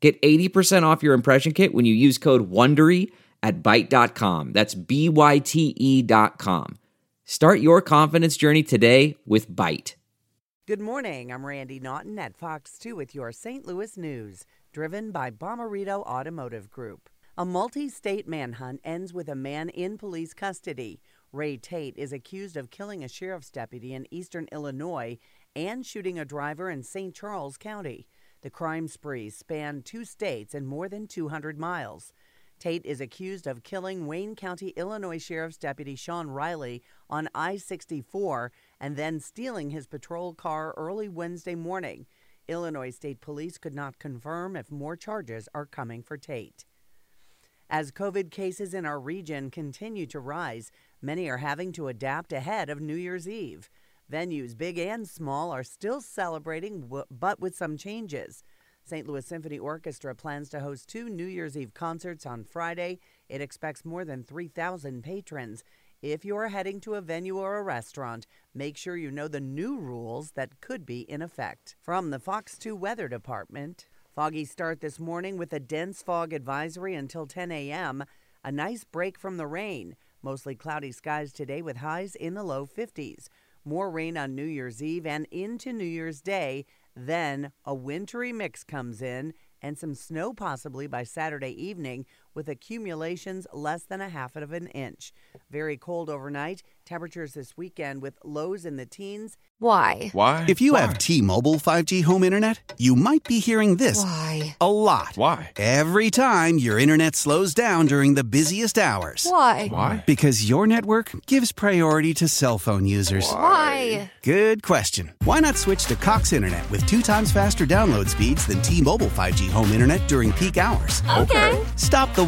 Get 80% off your impression kit when you use code WONDERY at Byte.com. That's B-Y-T-E dot com. Start your confidence journey today with Byte. Good morning. I'm Randi Naughton at Fox 2 with your St. Louis news, driven by Bomarito Automotive Group. A multi state manhunt ends with a man in police custody. Ray Tate is accused of killing a sheriff's deputy in eastern Illinois and shooting a driver in St. Charles County. The crime spree spanned two states and more than 200 miles. Tate is accused of killing Wayne County, Illinois Sheriff's Deputy Sean Riley on I 64 and then stealing his patrol car early Wednesday morning. Illinois State Police could not confirm if more charges are coming for Tate. As COVID cases in our region continue to rise, many are having to adapt ahead of New Year's Eve. Venues, big and small, are still celebrating, but with some changes. St. Louis Symphony Orchestra plans to host two New Year's Eve concerts on Friday. It expects more than 3,000 patrons. If you're heading to a venue or a restaurant, make sure you know the new rules that could be in effect. From the Fox 2 Weather Department, foggy start this morning with a dense fog advisory until 10 a.m. A nice break from the rain. Mostly cloudy skies today with highs in the low 50s. More rain on New Year's Eve and into New Year's Day. Then a wintry mix comes in and some snow possibly by Saturday evening with accumulations less than a half of an inch. Very cold overnight. Temperatures this weekend with lows in the teens. Why? Why? If you Why? have T-Mobile 5G home internet, you might be hearing this Why? a lot. Why? Every time your internet slows down during the busiest hours. Why? Why? Because your network gives priority to cell phone users. Why? Good question. Why not switch to Cox Internet with two times faster download speeds than T-Mobile 5G home internet during peak hours? Okay. Stop the